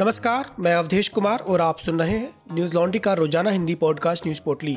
नमस्कार, मैं अवधेश कुमार और आप सुन रहे हैं न्यूज़ लॉन्ड्री का रोज़ाना हिंदी पॉडकास्ट न्यूज़ पोटली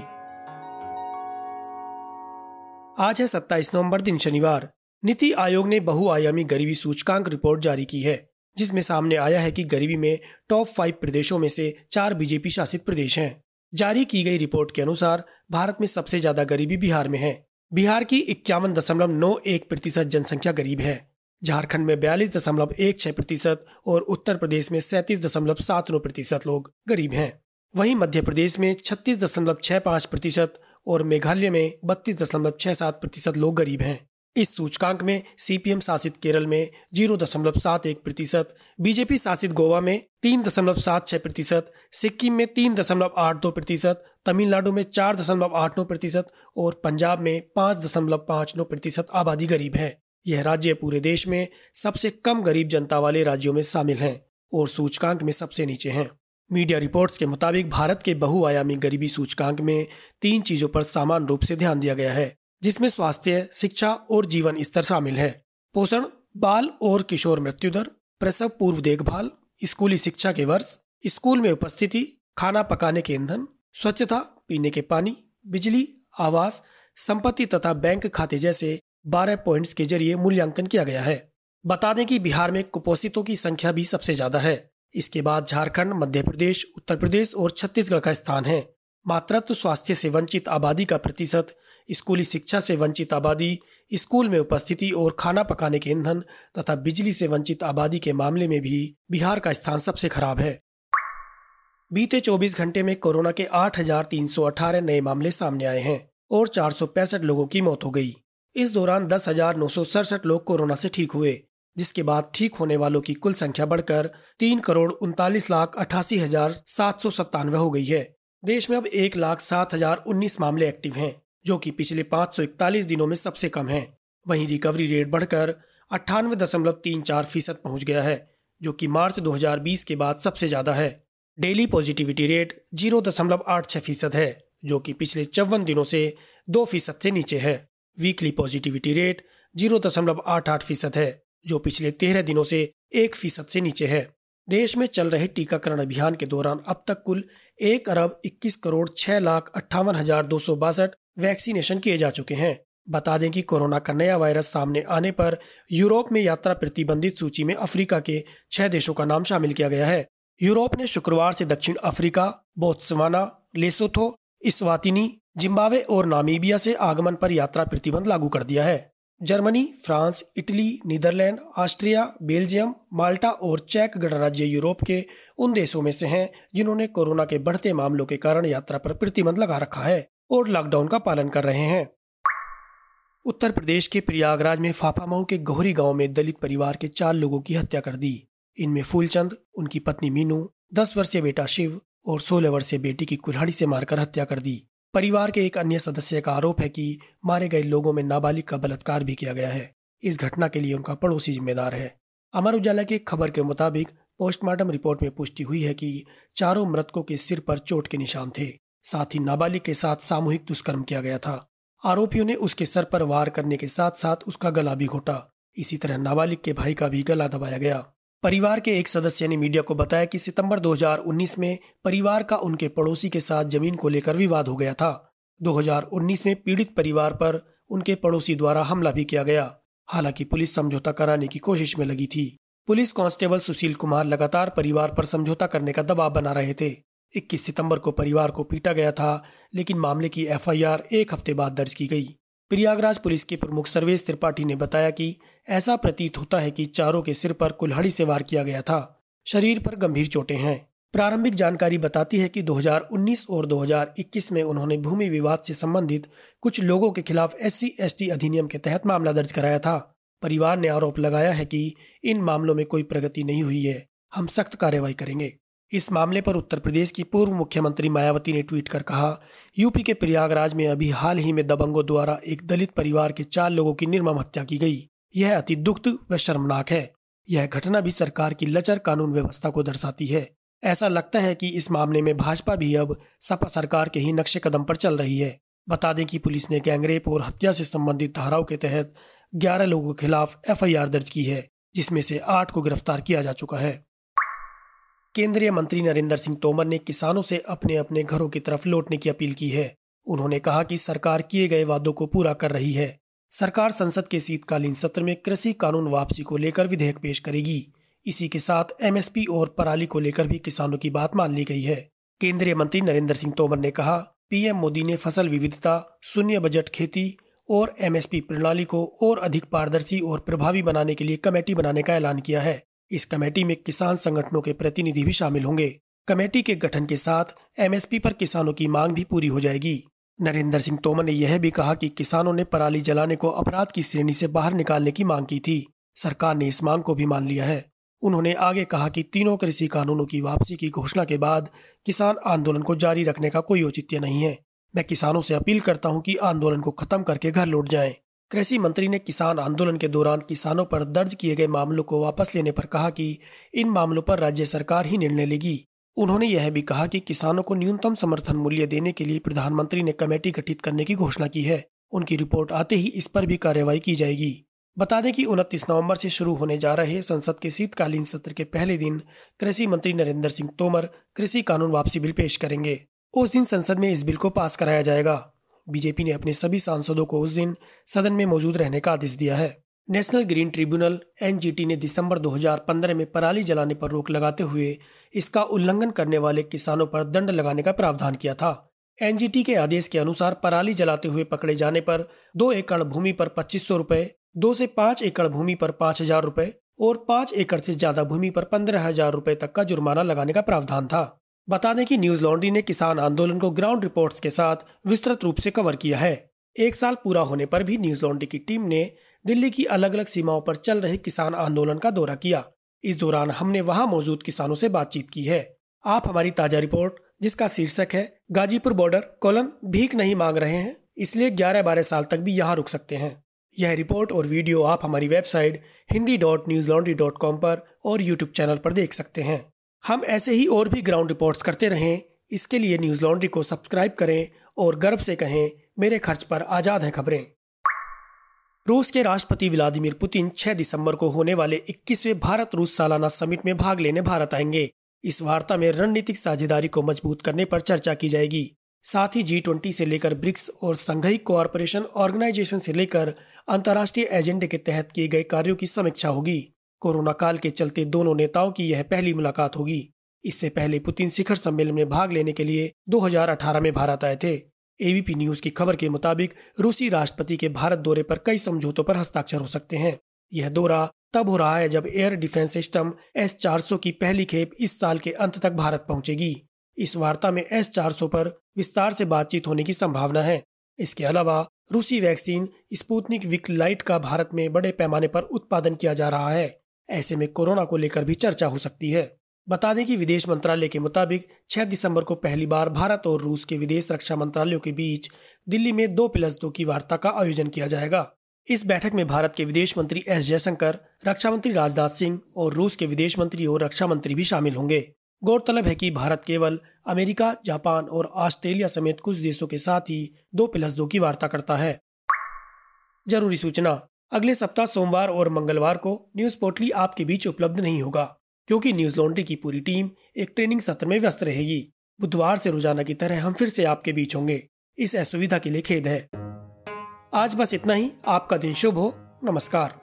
आज है 27 नवंबर, दिन शनिवार। नीति आयोग ने बहुआयामी गरीबी सूचकांक रिपोर्ट जारी की है, जिसमें सामने आया है कि गरीबी में टॉप फाइव प्रदेशों में से चार बीजेपी शासित प्रदेश हैं। जारी की गई रिपोर्ट के अनुसार, भारत में सबसे ज़्यादा गरीबी बिहार में है। बिहार की इक्यावन दशमलव नौ एक प्रतिशत जनसंख्या गरीब है। झारखंड में बयालीस दशमलव एक छह प्रतिशत और उत्तर प्रदेश में सैंतीस दशमलव सात नौ प्रतिशत लोग गरीब हैं। वहीं मध्य प्रदेश में छत्तीस दशमलव छह पाँच प्रतिशत और मेघालय में बत्तीस दशमलव छह सात प्रतिशत लोग गरीब हैं। इस सूचकांक में सीपीएम शासित केरल में ज़ीरो दशमलव सात एक प्रतिशत, बीजेपी शासित गोवा में तीन दशमलव सात छह प्रतिशत, सिक्किम में तीन दशमलव आठ दो प्रतिशत, तमिलनाडु में चार दशमलव आठ नौ प्रतिशत और पंजाब में पाँच दशमलव पाँच नौ प्रतिशत आबादी गरीब है। यह राज्य पूरे देश में सबसे कम गरीब जनता वाले राज्यों में शामिल हैं और सूचकांक में सबसे नीचे हैं। मीडिया रिपोर्ट्स के मुताबिक भारत के बहुआयामी गरीबी सूचकांक में तीन चीज़ों पर समान रूप से ध्यान दिया गया है, जिसमें स्वास्थ्य, शिक्षा और जीवन स्तर शामिल है। पोषण, बाल और किशोर मृत्यु दर प्रसव पूर्व देखभाल, स्कूली शिक्षा के वर्ष, स्कूल में उपस्थिति, खाना पकाने के ईंधन, स्वच्छता, पीने के पानी, बिजली, आवास, संपत्ति तथा बैंक खाते जैसे बारह पॉइंट्स के ज़रिए मूल्यांकन किया गया है। बता दें कि बिहार में कुपोषितों की संख्या भी सबसे ज़्यादा है। इसके बाद झारखंड मध्य प्रदेश उत्तर प्रदेश और छत्तीसगढ़ का स्थान है। मातृत्व स्वास्थ्य से वंचित आबादी का प्रतिशत स्कूली शिक्षा से वंचित आबादी स्कूल में उपस्थिति और खाना पकाने के ईंधन तथा बिजली से वंचित आबादी के मामले में भी बिहार का स्थान सबसे खराब है। बीते 24 घंटे में कोरोना के 8,318 नए मामले सामने आए हैं और चार सौ पैंसठ लोगों की मौत हो गई। इस दौरान दस हज़ार नौ सौ सड़सठ लोग कोरोना से ठीक हुए, जिसके बाद ठीक होने वालों की कुल संख्या बढ़कर तीन करोड़ उनतालीस लाख अठासी हज़ार सात सौ सत्तानवे हो गई है। देश में अब एक लाख सात हज़ार उन्नीस मामले एक्टिव हैं, जो कि पिछले पाँच सौ इकतालीस दिनों में सबसे कम है। वहीं रिकवरी रेट बढ़कर अट्ठानवे दशमलव तीन चार फ़ीसद पहुँच गया है, जो कि मार्च 2020 के बाद सबसे ज़्यादा है। डेली पॉजिटिविटी रेट ज़ीरो दशमलव आठ छह फ़ीसद है, जो कि पिछले चौवन दिनों से दो फ़ीसद से नीचे है। वीकली पॉजिटिविटी रेट ज़ीरो दशमलव आठ आठ फ़ीसद है, जो पिछले तेरह दिनों से एक फ़ीसद से नीचे है। देश में चल रहे टीकाकरण अभियान के दौरान अब तक कुल एक अरब इक्कीस करोड़ छह लाख अट्ठावन हज़ार दो सौ बासठ वैक्सीनेशन किए जा चुके हैं। बता दें कि कोरोना का नया वायरस सामने आने पर यूरोप में यात्रा प्रतिबंधित सूची में अफ्रीका के छह देशों का नाम शामिल किया गया है। यूरोप ने शुक्रवार से दक्षिण Africa, Botswana, Lesotho, Eswatini Zimbabwe और नामीबिया से आगमन पर यात्रा प्रतिबंध लागू कर दिया है। Germany, France, Italy, Netherlands, Austria, Belgium, Malta और चेक गणराज्य यूरोप के उन देशों में से हैं जिन्होंने कोरोना के बढ़ते मामलों के कारण यात्रा पर प्रतिबंध लगा रखा है और लॉकडाउन का पालन कर रहे हैं। उत्तर प्रदेश के प्रयागराज में फाफामऊ के गोहरी गाँव में दलित परिवार के चार लोगों की हत्या कर दी। इनमें फूलचंद, उनकी पत्नी मीनू, दस वर्षीय बेटा शिव और सोलह वर्षीय बेटी की कुल्हाड़ी से मारकर हत्या कर दी। परिवार के एक अन्य सदस्य का आरोप है कि मारे गए लोगों में नाबालिग का बलात्कार भी किया गया है। इस घटना के लिए उनका पड़ोसी जिम्मेदार है। अमर उजाला की खबर के मुताबिक पोस्टमार्टम रिपोर्ट में पुष्टि हुई है कि चारों मृतकों के सिर पर चोट के निशान थे। साथ ही नाबालिग के साथ सामूहिक दुष्कर्म किया गया था। आरोपियों ने उसके सर पर वार करने के साथ साथ उसका गला भी घोटा। इसी तरह नाबालिग के भाई का भी गला दबाया गया। परिवार के एक सदस्य ने मीडिया को बताया कि सितंबर 2019 में परिवार का उनके पड़ोसी के साथ ज़मीन को लेकर विवाद हो गया था। 2019 में पीड़ित परिवार पर उनके पड़ोसी द्वारा हमला भी किया गया। हालाँकि पुलिस समझौता कराने की कोशिश में लगी थी। पुलिस कांस्टेबल सुशील कुमार लगातार परिवार पर समझौता करने का दबाव बना रहे थे। 21 सितंबर को परिवार को पीटा गया था, लेकिन मामले की एफआईआर एक हफ़्ते बाद दर्ज की गई। प्रयागराज पुलिस के प्रमुख सर्वेश त्रिपाठी ने बताया कि ऐसा प्रतीत होता है कि चारों के सिर पर कुल्हाड़ी से वार किया गया था। शरीर पर गंभीर चोटें हैं। प्रारंभिक जानकारी बताती है कि 2019 और 2021 में उन्होंने भूमि विवाद से संबंधित कुछ लोगों के खिलाफ एस सी अधिनियम के तहत मामला दर्ज कराया था। परिवार ने आरोप लगाया है कि इन मामलों में कोई प्रगति नहीं हुई है। हम सख्त कार्रवाई करेंगे। इस मामले पर उत्तर प्रदेश की पूर्व मुख्यमंत्री मायावती ने ट्वीट कर कहा, यूपी के प्रयागराज में अभी हाल ही में दबंगों द्वारा एक दलित परिवार के चार लोगों की निर्मम हत्या की गई। यह अति दुख व शर्मनाक है। यह घटना भी सरकार की लचर कानून व्यवस्था को दर्शाती है। ऐसा लगता है कि इस मामले में भाजपा भी अब सपा सरकार के ही नक्शे कदम पर चल रही है। बता दें कि पुलिस ने गैंगरेप और हत्या से संबंधित धाराओं के तहत 11 लोगों के खिलाफ एफआईआर दर्ज की है, जिसमें से आठ को गिरफ़्तार किया जा चुका है। केंद्रीय मंत्री नरेंद्र सिंह तोमर ने किसानों से अपने अपने घरों की तरफ़ लौटने की अपील की है। उन्होंने कहा कि सरकार किए गए वादों को पूरा कर रही है। सरकार संसद के शीतकालीन सत्र में कृषि कानून वापसी को लेकर विधेयक पेश करेगी। इसी के साथ एमएसपी और पराली को लेकर भी किसानों की बात मान ली गई है। केंद्रीय मंत्री नरेंद्र सिंह तोमर ने कहा, पीएम मोदी ने फ़सल विविधता, शून्य बजट खेती और एमएसपी प्रणाली को और अधिक पारदर्शी और प्रभावी बनाने के लिए कमेटी बनाने का ऐलान किया है। इस कमेटी में किसान संगठनों के प्रतिनिधि भी शामिल होंगे। कमेटी के गठन के साथ एमएसपी पर किसानों की मांग भी पूरी हो जाएगी। नरेंद्र सिंह तोमर ने यह भी कहा कि किसानों ने पराली जलाने को अपराध की श्रेणी से बाहर निकालने की मांग की थी। सरकार ने इस मांग को भी मान लिया है। उन्होंने आगे कहा कि तीनों कृषि कानूनों की वापसी की घोषणा के बाद किसान आंदोलन को जारी रखने का कोई औचित्य नहीं है। मैं किसानों से अपील करता हूँ कि आंदोलन को खत्म करके घर लौट जाएँ। कृषि मंत्री ने किसान आंदोलन के दौरान किसानों पर दर्ज किए गए मामलों को वापस लेने पर कहा कि इन मामलों पर राज्य सरकार ही निर्णय लेगी। उन्होंने यह भी कहा कि किसानों को न्यूनतम समर्थन मूल्य देने के लिए प्रधानमंत्री ने कमेटी गठित करने की घोषणा की है। उनकी रिपोर्ट आते ही इस पर भी कार्यवाही की जाएगी। बता दें कि उनतीस नवंबर से शुरू होने जा रहे संसद के शीतकालीन सत्र के पहले दिन कृषि मंत्री नरेंद्र सिंह तोमर कृषि कानून वापसी बिल पेश करेंगे। उस दिन संसद में इस बिल को पास कराया जाएगा। बीजेपी ने अपने सभी सांसदों को उस दिन सदन में मौजूद रहने का आदेश दिया है। नेशनल ग्रीन ट्रिब्यूनल एनजीटी ने दिसंबर 2015 में पराली जलाने पर रोक लगाते हुए इसका उल्लंघन करने वाले किसानों पर दंड लगाने का प्रावधान किया था। एनजीटी के आदेश के अनुसार पराली जलाते हुए पकड़े जाने पर दो एकड़ भूमि पर पच्चीस सौ रूपए, दो से पाँच एकड़ भूमि पर पाँच हज़ार रूपए और पाँच एकड़ से ज़्यादा भूमि पर पंद्रह हज़ार रूपए तक का जुर्माना लगाने का प्रावधान था। बता दें कि न्यूज़ लॉन्ड्री ने किसान आंदोलन को ग्राउंड रिपोर्ट्स के साथ विस्तृत रूप से कवर किया है। एक साल पूरा होने पर भी न्यूज़ लॉन्ड्री की टीम ने दिल्ली की अलग अलग सीमाओं पर चल रहे किसान आंदोलन का दौरा किया। इस दौरान हमने वहाँ मौजूद किसानों से बातचीत की है। आप हमारी ताज़ा रिपोर्ट, जिसका शीर्षक है, गाजीपुर बॉर्डर, कोलन, भीख नहीं मांग रहे हैं, इसलिए ग्यारह बारह साल तक भी यहाँ रुक सकते हैं। यह रिपोर्ट और वीडियो आप हमारी website Hindi dot news laundry dot com पर और यूट्यूब चैनल पर देख सकते हैं। हम ऐसे ही और भी ग्राउंड रिपोर्ट्स करते रहें। इसके लिए न्यूज़ लॉन्ड्री को सब्सक्राइब करें और गर्व से कहें, मेरे खर्च पर आज़ाद हैं खबरें। रूस के राष्ट्रपति व्लादिमीर पुतिन 6 दिसंबर को होने वाले 21वें भारत रूस सालाना समिट में भाग लेने भारत आएँगे। इस वार्ता में रणनीतिक साझेदारी को मज़बूत करने पर चर्चा की जाएगी। साथ ही जी ट्वेंटी से लेकर ब्रिक्स और संघई कोऑपरेशन ऑर्गेनाइजेशन से लेकर अंतर्राष्ट्रीय एजेंडे के तहत किए गए कार्यों की समीक्षा होगी। कोरोना काल के चलते दोनों नेताओं की यह पहली मुलाकात होगी। इससे पहले पुतिन शिखर सम्मेलन में भाग लेने के लिए 2018 में भारत आए थे। एबीपी न्यूज़ की खबर के मुताबिक रूसी राष्ट्रपति के भारत दौरे पर कई समझौतों पर हस्ताक्षर हो सकते हैं। यह दौरा तब हो रहा है जब एयर डिफेंस सिस्टम एस चार की पहली खेप इस साल के अंत तक भारत पहुंचेगी। इस वार्ता में एस चार पर विस्तार से बातचीत होने की संभावना है। इसके अलावा रूसी वैक्सीन स्पुतनिक विक लाइट का भारत में बड़े पैमाने पर उत्पादन किया जा रहा है। ऐसे में कोरोना को लेकर भी चर्चा हो सकती है। बता दें कि विदेश मंत्रालय के मुताबिक 6 दिसंबर को पहली बार भारत और रूस के विदेश रक्षा मंत्रालयों के बीच दिल्ली में दो प्लस दो की वार्ता का आयोजन किया जाएगा। इस बैठक में भारत के विदेश मंत्री एस जयशंकर, रक्षा मंत्री राजनाथ सिंह और रूस के विदेश मंत्री और रक्षा मंत्री भी शामिल होंगे। गौरतलब है कि भारत केवल अमेरिका, जापान और ऑस्ट्रेलिया समेत कुछ देशों के साथ ही दो प्लस दो की वार्ता करता है। ज़रूरी सूचना। अगले सप्ताह सोमवार और मंगलवार को न्यूज़ पोर्टली आपके बीच उपलब्ध नहीं होगा, क्योंकि न्यूज़ लॉन्ड्री की पूरी टीम एक ट्रेनिंग सत्र में व्यस्त रहेगी। बुधवार से रोज़ाना की तरह हम फिर से आपके बीच होंगे। इस असुविधा के लिए खेद है। आज बस इतना ही। आपका दिन शुभ हो। नमस्कार।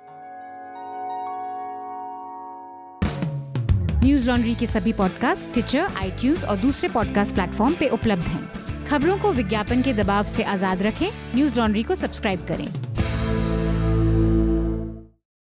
न्यूज़ लॉन्ड्री के सभी पॉडकास्ट ट्विटर आई और दूसरे पॉडकास्ट प्लेटफॉर्म पे उपलब्ध हैं। खबरों को विज्ञापन के दबाव से आज़ाद रखें। न्यूज़ लॉन्ड्री को सब्सक्राइब करें।